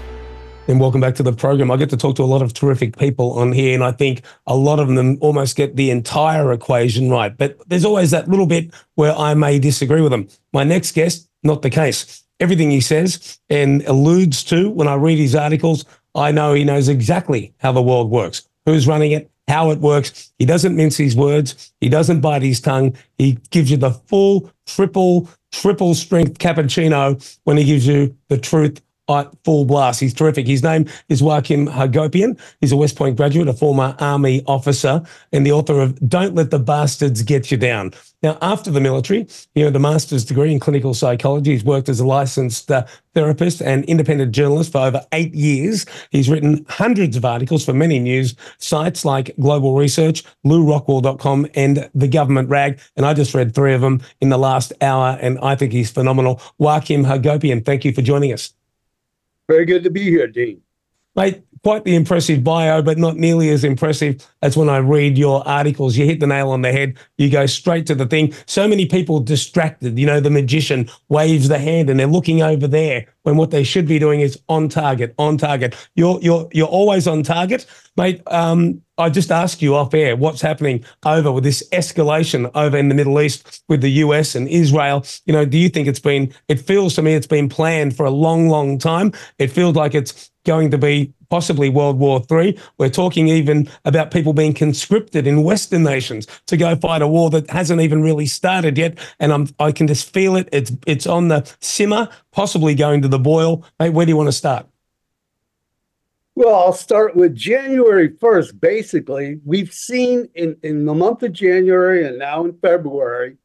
And welcome back to the program. I get to talk to a lot of terrific people on here, and I think a lot of them almost get the entire equation right. But there's always that little bit where I may disagree with them. My next guest, not the case. Everything he says and alludes to when I read his articles, I know he knows exactly how the world works, who's running it, how it works. He doesn't mince his words. He doesn't bite his tongue. He gives you the full, triple, triple strength cappuccino when he gives you the truth at full blast. He's terrific. His name is Joachim Hagopian. He's a West Point graduate, a former army officer, and the author of Don't Let the Bastards Get You Down. Now, after the military, he earned a master's degree in clinical psychology. He's worked as a licensed uh, therapist and independent journalist for over eight years. He's written hundreds of articles for many news sites like Global Research, LewRockwell.com, and The Government Rag. And I just read three of them in the last hour, and I think he's phenomenal. Joachim Hagopian, thank you for joining us. Very good to be here, Dean. Mate, quite the impressive bio, but not nearly as impressive as when I read your articles. You hit the nail on the head. You go straight to the thing. So many people distracted. You know, the magician waves the hand and they're looking over there when what they should be doing is on target, on target. You're you're you're always on target, mate. Um, I just ask you off air what's happening over with this escalation over in the Middle East with the US and Israel. You know, do you think it's been? It feels to me it's been planned for a long, long time. It feels like it's going to be possibly World War III. We're talking even about people being conscripted in Western nations to go fight a war that hasn't even really started yet. And I'm, I can just feel it. It's it's on the simmer, possibly going to the boil. Mate, where do you want to start? Well, I'll start with January 1st. Basically, we've seen in, in the month of January and now in February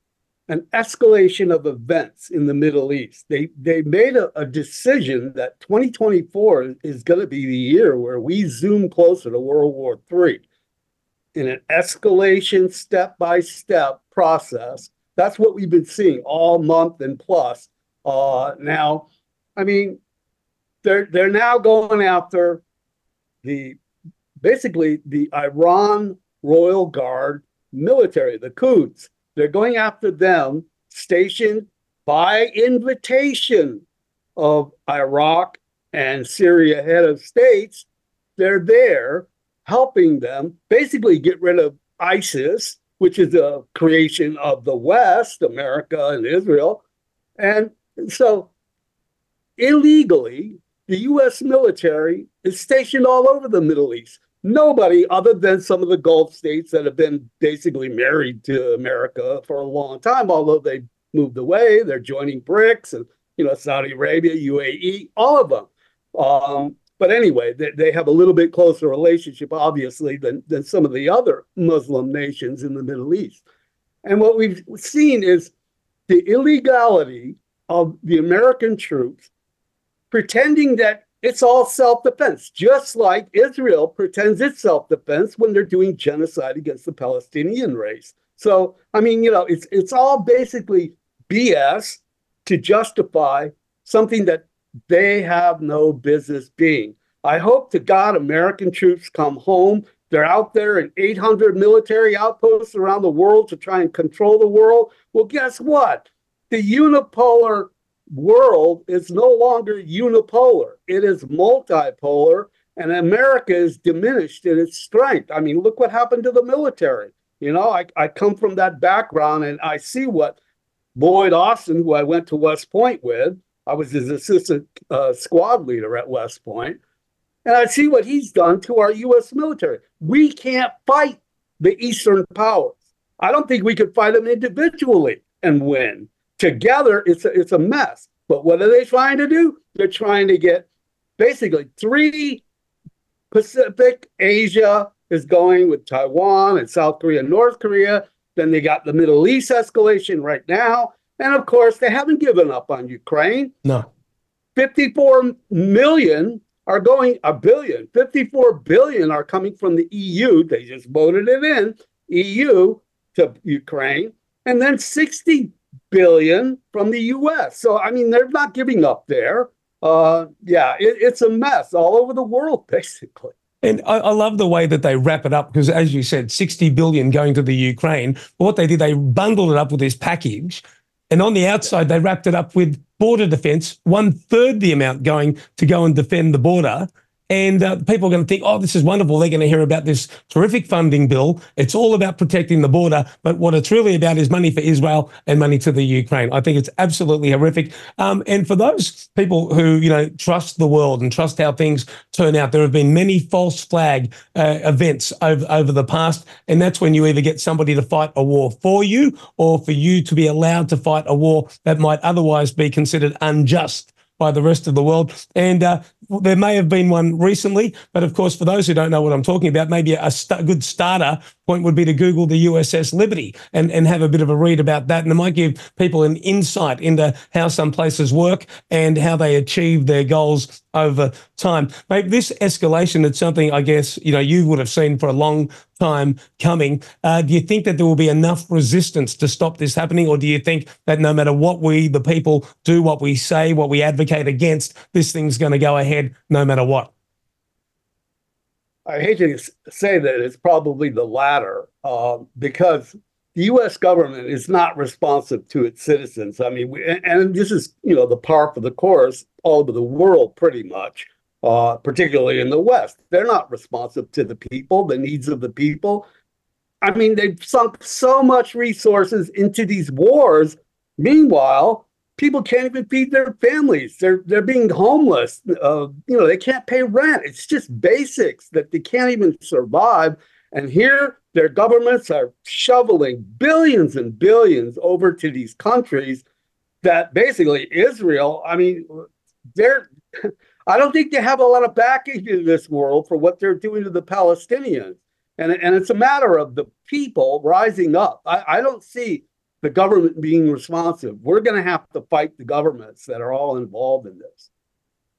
an escalation of events in the Middle East. They they made a, a decision that 2024 is going to be the year where we zoom closer to World War III in an escalation step by step process. That's what we've been seeing all month and plus. Uh, now, I mean, they're they're now going after the basically the Iran Royal Guard military, the Quds they're going after them, stationed by invitation of Iraq and Syria head of states. They're there helping them basically get rid of ISIS, which is a creation of the West, America and Israel. And so illegally, the US military is stationed all over the Middle East. Nobody other than some of the Gulf states that have been basically married to America for a long time, although they moved away, they're joining BRICS and you know Saudi Arabia, UAE, all of them. Um, but anyway, they, they have a little bit closer relationship, obviously, than, than some of the other Muslim nations in the Middle East. And what we've seen is the illegality of the American troops pretending that it's all self defense, just like Israel pretends it's self defense when they're doing genocide against the Palestinian race. So, I mean, you know, it's it's all basically BS to justify something that they have no business being. I hope to God American troops come home. They're out there in 800 military outposts around the world to try and control the world. Well, guess what? The unipolar world is no longer unipolar, it is multipolar, and America is diminished in its strength. I mean, look what happened to the military. You know, I, I come from that background and I see what Lloyd Austin, who I went to West Point with, I was his assistant uh, squad leader at West Point, and I see what he's done to our U.S. military. We can't fight the Eastern powers. I don't think we could fight them individually and win together it's a, it's a mess. But what are they trying to do? They're trying to get basically three pacific asia is going with taiwan and south korea and north korea. Then they got the middle east escalation right now. And of course they haven't given up on ukraine. No. 54 million are going a billion, 54 billion are coming from the EU. They just voted it in, EU to Ukraine, and then 60 billion from the US. So, I mean, they're not giving up there. Uh, yeah, it, it's a mess all over the world, basically. And I, I, love the way that they wrap it up because, as you said, 60 billion going to the Ukraine. But what they did, they bundled it up with this package. And on the outside, they wrapped it up with border defense, one third the amount going to go and defend the border. And uh, people are going to think, oh, this is wonderful. They're going to hear about this terrific funding bill. It's all about protecting the border. But what it's really about is money for Israel and money to the Ukraine. I think it's absolutely horrific. Um, and for those people who, you know, trust the world and trust how things turn out, there have been many false flag uh, events over, over the past. And that's when you either get somebody to fight a war for you or for you to be allowed to fight a war that might otherwise be considered unjust by the rest of the world. And uh, there may have been one recently, but of course, for those who don't know what I'm talking about, maybe a st- good starter point would be to Google the USS Liberty and, and have a bit of a read about that. And it might give people an insight into how some places work and how they achieve their goals over time. Maybe this escalation is something I guess you know you would have seen for a long time coming. Uh, do you think that there will be enough resistance to stop this happening, or do you think that no matter what we, the people, do, what we say, what we advocate against, this thing's going to go ahead no matter what? I hate to say that it's probably the latter uh, because the U.S. government is not responsive to its citizens. I mean, we, and, this is you know the par for the course all over the world, pretty much, uh, particularly in the West. They're not responsive to the people, the needs of the people. I mean, they've sunk so much resources into these wars. Meanwhile, people can't even feed their families. They're they're being homeless. Uh, you know, they can't pay rent. It's just basics that they can't even survive. And here, their governments are shoveling billions and billions over to these countries that basically Israel. I mean, they're. I don't think they have a lot of backing in this world for what they're doing to the Palestinians. And, and it's a matter of the people rising up. I, I don't see the government being responsive. We're going to have to fight the governments that are all involved in this.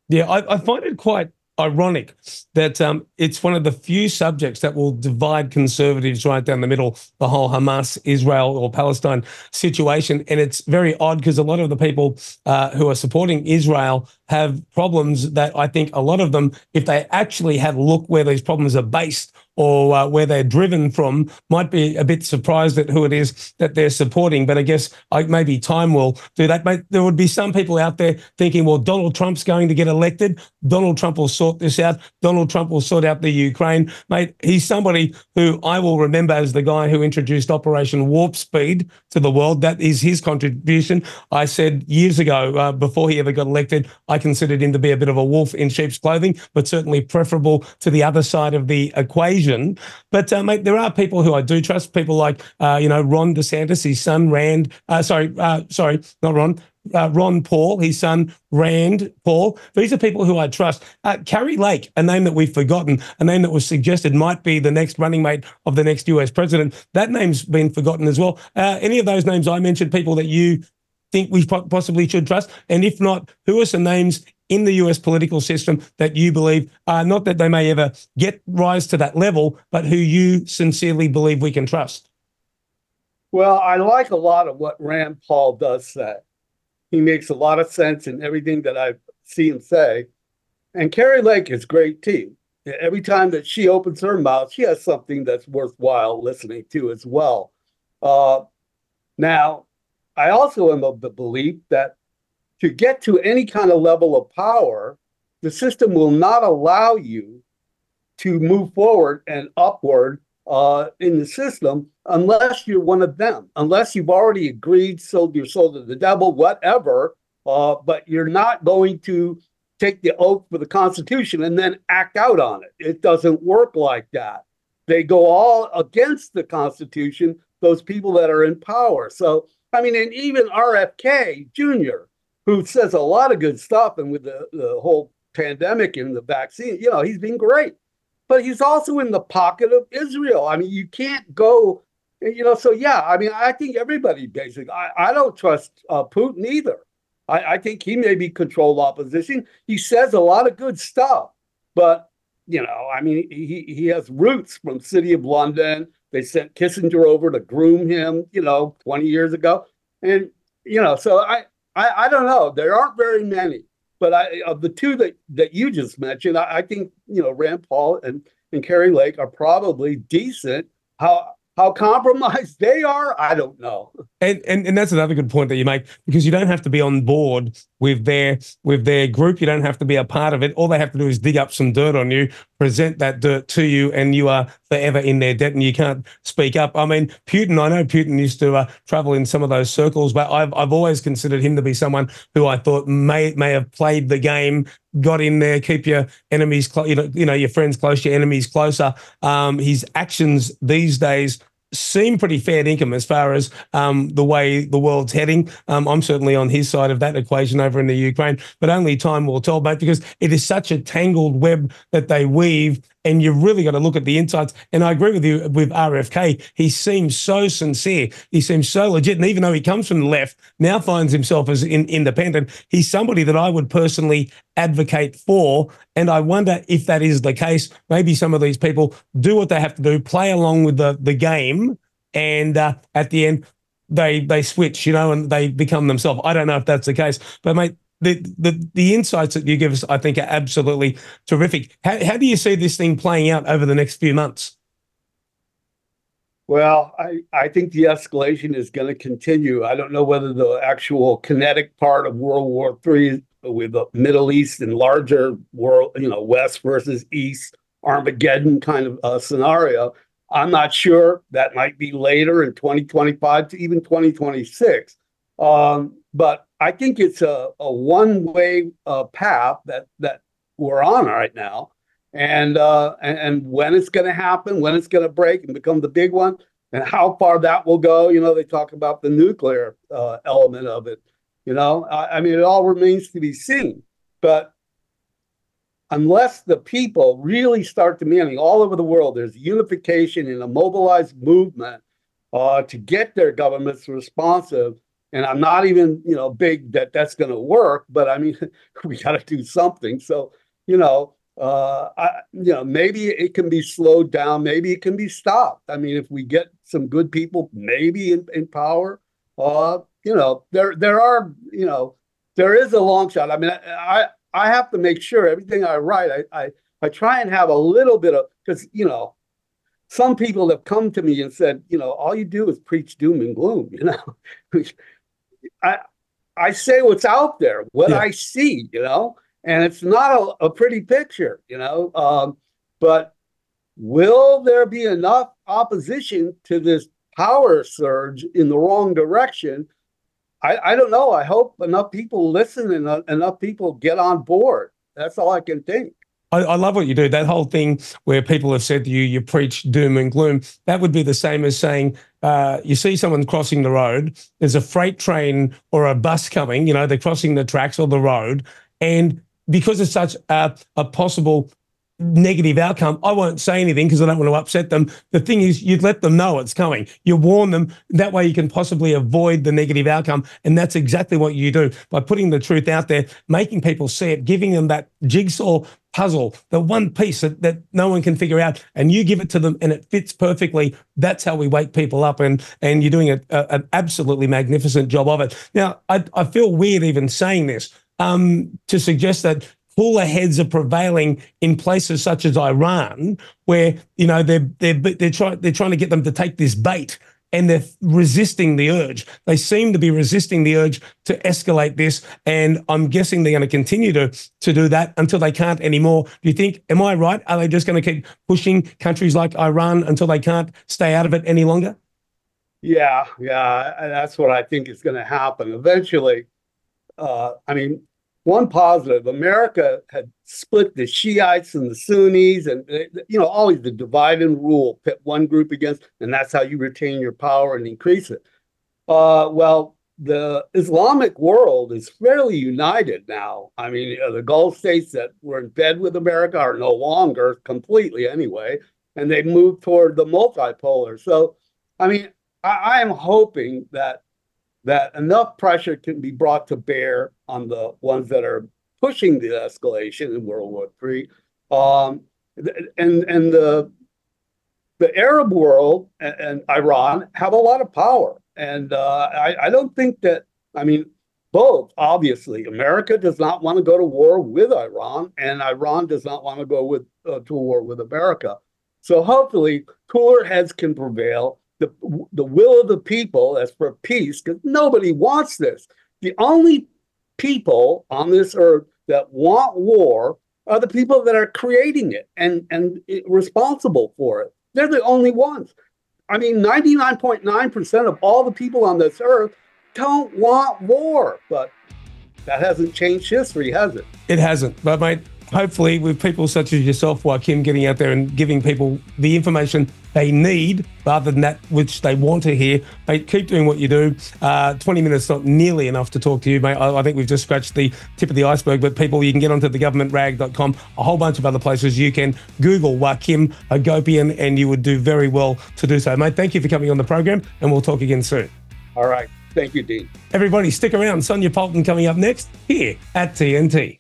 Yeah, I, I find it quite ironic that um, it's one of the few subjects that will divide conservatives right down the middle, the whole Hamas, Israel, or Palestine situation. And it's very odd because a lot of the people uh, who are supporting Israel have problems that I think a lot of them, if they actually had a look where these problems are based or uh, where they're driven from might be a bit surprised at who it is that they're supporting. But I guess I, maybe time will do that. But there would be some people out there thinking, well, Donald Trump's going to get elected. Donald Trump will sort this out. Donald Trump will sort out the Ukraine. Mate, he's somebody who I will remember as the guy who introduced Operation Warp Speed to the world. That is his contribution. I said years ago, uh, before he ever got elected, I considered him to be a bit of a wolf in sheep's clothing, but certainly preferable to the other side of the equation but uh, mate, there are people who I do trust. People like uh, you know Ron DeSantis, his son Rand. Uh, sorry, uh, sorry, not Ron. Uh, Ron Paul, his son Rand Paul. These are people who I trust. Uh, Kari Lake, a name that we've forgotten, a name that was suggested might be the next running mate of the next US president. That name's been forgotten as well. any of those names I mentioned, people that you think we possibly should trust? And if not, who are some names in the US political system that you believe, uh, not that they may ever get rise to that level, but who you sincerely believe we can trust? Well, I like a lot of what Rand Paul does say. He makes a lot of sense in everything that I see him say. And Kari Lake is great too. Every time that she opens her mouth, she has something that's worthwhile listening to as well. Uh, now, I also am of the belief that to get to any kind of level of power, the system will not allow you to move forward and upward uh, in the system unless you're one of them, unless you've already agreed, sold your soul to the devil, whatever. Uh, but you're not going to take the oath for the Constitution and then act out on it. It doesn't work like that. They go all against the Constitution, those people that are in power. So, I mean, and even RFK Jr., who says a lot of good stuff. And with the, the whole pandemic and the vaccine, you know, he's been great. But he's also in the pocket of Israel. I mean, you can't go, you know, so yeah, I mean, I think everybody basically, I, I don't trust uh, Putin either. I, I think he may be controlled opposition. He says a lot of good stuff. but you know, I mean, he he has roots from City of London. They sent Kissinger over to groom him, you know, 20 years ago, and you know, so I I, I don't know. There aren't very many, but I of the two that that you just mentioned, I, I think you know Rand Paul and and Kari Lake are probably decent. How how compromised they are, I don't know. And, and and that's another good point that you make because you don't have to be on board with their with their group. You don't have to be a part of it. All they have to do is dig up some dirt on you, present that dirt to you, and you are forever in their debt, and you can't speak up. I mean, Putin. I know Putin used to uh, travel in some of those circles, but I've I've always considered him to be someone who I thought may may have played the game, got in there, keep your enemies, close, you know, you know, your friends close, your enemies closer. Um, his actions these days seem pretty fair income as far as um, the way the world's heading. Um, I'm certainly on his side of that equation over in the Ukraine, but only time will tell, mate, because it is such a tangled web that they weave and you've really got to look at the insights. And I agree with you with RFK. He seems so sincere. He seems so legit. And even though he comes from the left, now finds himself as in, independent, he's somebody that I would personally advocate for. And I wonder if that is the case. Maybe some of these people do what they have to do, play along with the, the game, and uh, at the end, they they switch, you know, and they become themselves. I don't know if that's the case, but mate, the, the the insights that you give us, I think, are absolutely terrific. How, how do you see this thing playing out over the next few months? Well, I, I think the escalation is going to continue. I don't know whether the actual kinetic part of World War III with the Middle East and larger world, you know, West versus East, Armageddon kind of uh, scenario. I'm not sure. That might be later in 2025 to even 2026. Um, but I think it's a, a one way uh, path that that we're on right now, and uh, and, and when it's going to happen, when it's going to break and become the big one, and how far that will go. You know, they talk about the nuclear uh, element of it. You know, I, I mean, it all remains to be seen. But unless the people really start demanding all over the world, there's unification and a mobilized movement uh, to get their governments responsive and I'm not even you know big that that's going to work, but I mean we got to do something. So you know, uh, I, you know maybe it can be slowed down, maybe it can be stopped. I mean, if we get some good people, maybe in, in power, uh, you know, there there are you know there is a long shot. I mean, I I have to make sure everything I write, I I, I try and have a little bit of because you know some people have come to me and said, you know, all you do is preach doom and gloom, you know. I I say what's out there, what yeah. I see, you know, and it's not a, a pretty picture, you know. Um, but will there be enough opposition to this power surge in the wrong direction? I, I don't know. I hope enough people listen and uh, enough people get on board. That's all I can think. I, I, love what you do. That whole thing where people have said to you, you preach doom and gloom. That would be the same as saying, uh, you see someone crossing the road, there's a freight train or a bus coming, you know, they're crossing the tracks or the road. And because it's such a, a possible negative outcome, I won't say anything because I don't want to upset them. The thing is, you'd let them know it's coming. You warn them. That way, you can possibly avoid the negative outcome. And that's exactly what you do by putting the truth out there, making people see it, giving them that jigsaw puzzle, the one piece that, that no one can figure out, and you give it to them and it fits perfectly. That's how we wake people up, and and you're doing a, a, an absolutely magnificent job of it. Now, I, I feel weird even saying this um, to suggest that cooler heads are prevailing in places such as Iran, where you know they're they're they're trying they're trying to get them to take this bait and they're resisting the urge. They seem to be resisting the urge to escalate this, and I'm guessing they're going to continue to to do that until they can't anymore. Do you think? Am I right? Are they just going to keep pushing countries like Iran until they can't stay out of it any longer? Yeah, yeah, that's what I think is going to happen eventually. Uh, I mean, one positive america had split the shiites and the sunnis and you know always the divide and rule pit one group against and that's how you retain your power and increase it. Uh, well the islamic world is fairly united now. I mean uh, the gulf states that were in bed with america are no longer completely anyway and they moved toward the multipolar. So i mean I am hoping that that enough pressure can be brought to bear on the ones that are pushing the escalation in World War III Um, and and the the Arab world and, and Iran have a lot of power, and uh, I, I don't think that. I mean, both obviously, America does not want to go to war with Iran, and Iran does not want to go with uh, to war with America. So hopefully, cooler heads can prevail. The the will of the people as for peace, because nobody wants this. The only people on this earth that want war are the people that are creating it and and responsible for it. They're the only ones. I mean, 99.9% of all the people on this earth don't want war, but that hasn't changed history, has it? It hasn't. But mate, hopefully with people such as yourself, Joachim, getting out there and giving people the information they need rather than that which they want to hear. Mate, keep doing what you do. Uh, 20 minutes not nearly enough to talk to you, mate. I, I, think we've just scratched the tip of the iceberg, but people, you can get onto thegovernmentrag.com, a whole bunch of other places. You can Google Joachim Hagopian and you would do very well to do so. Mate, thank you for coming on the program and we'll talk again soon. All right. Thank you, Dean. Everybody, stick around. Sonia Poulton coming up next here at TNT.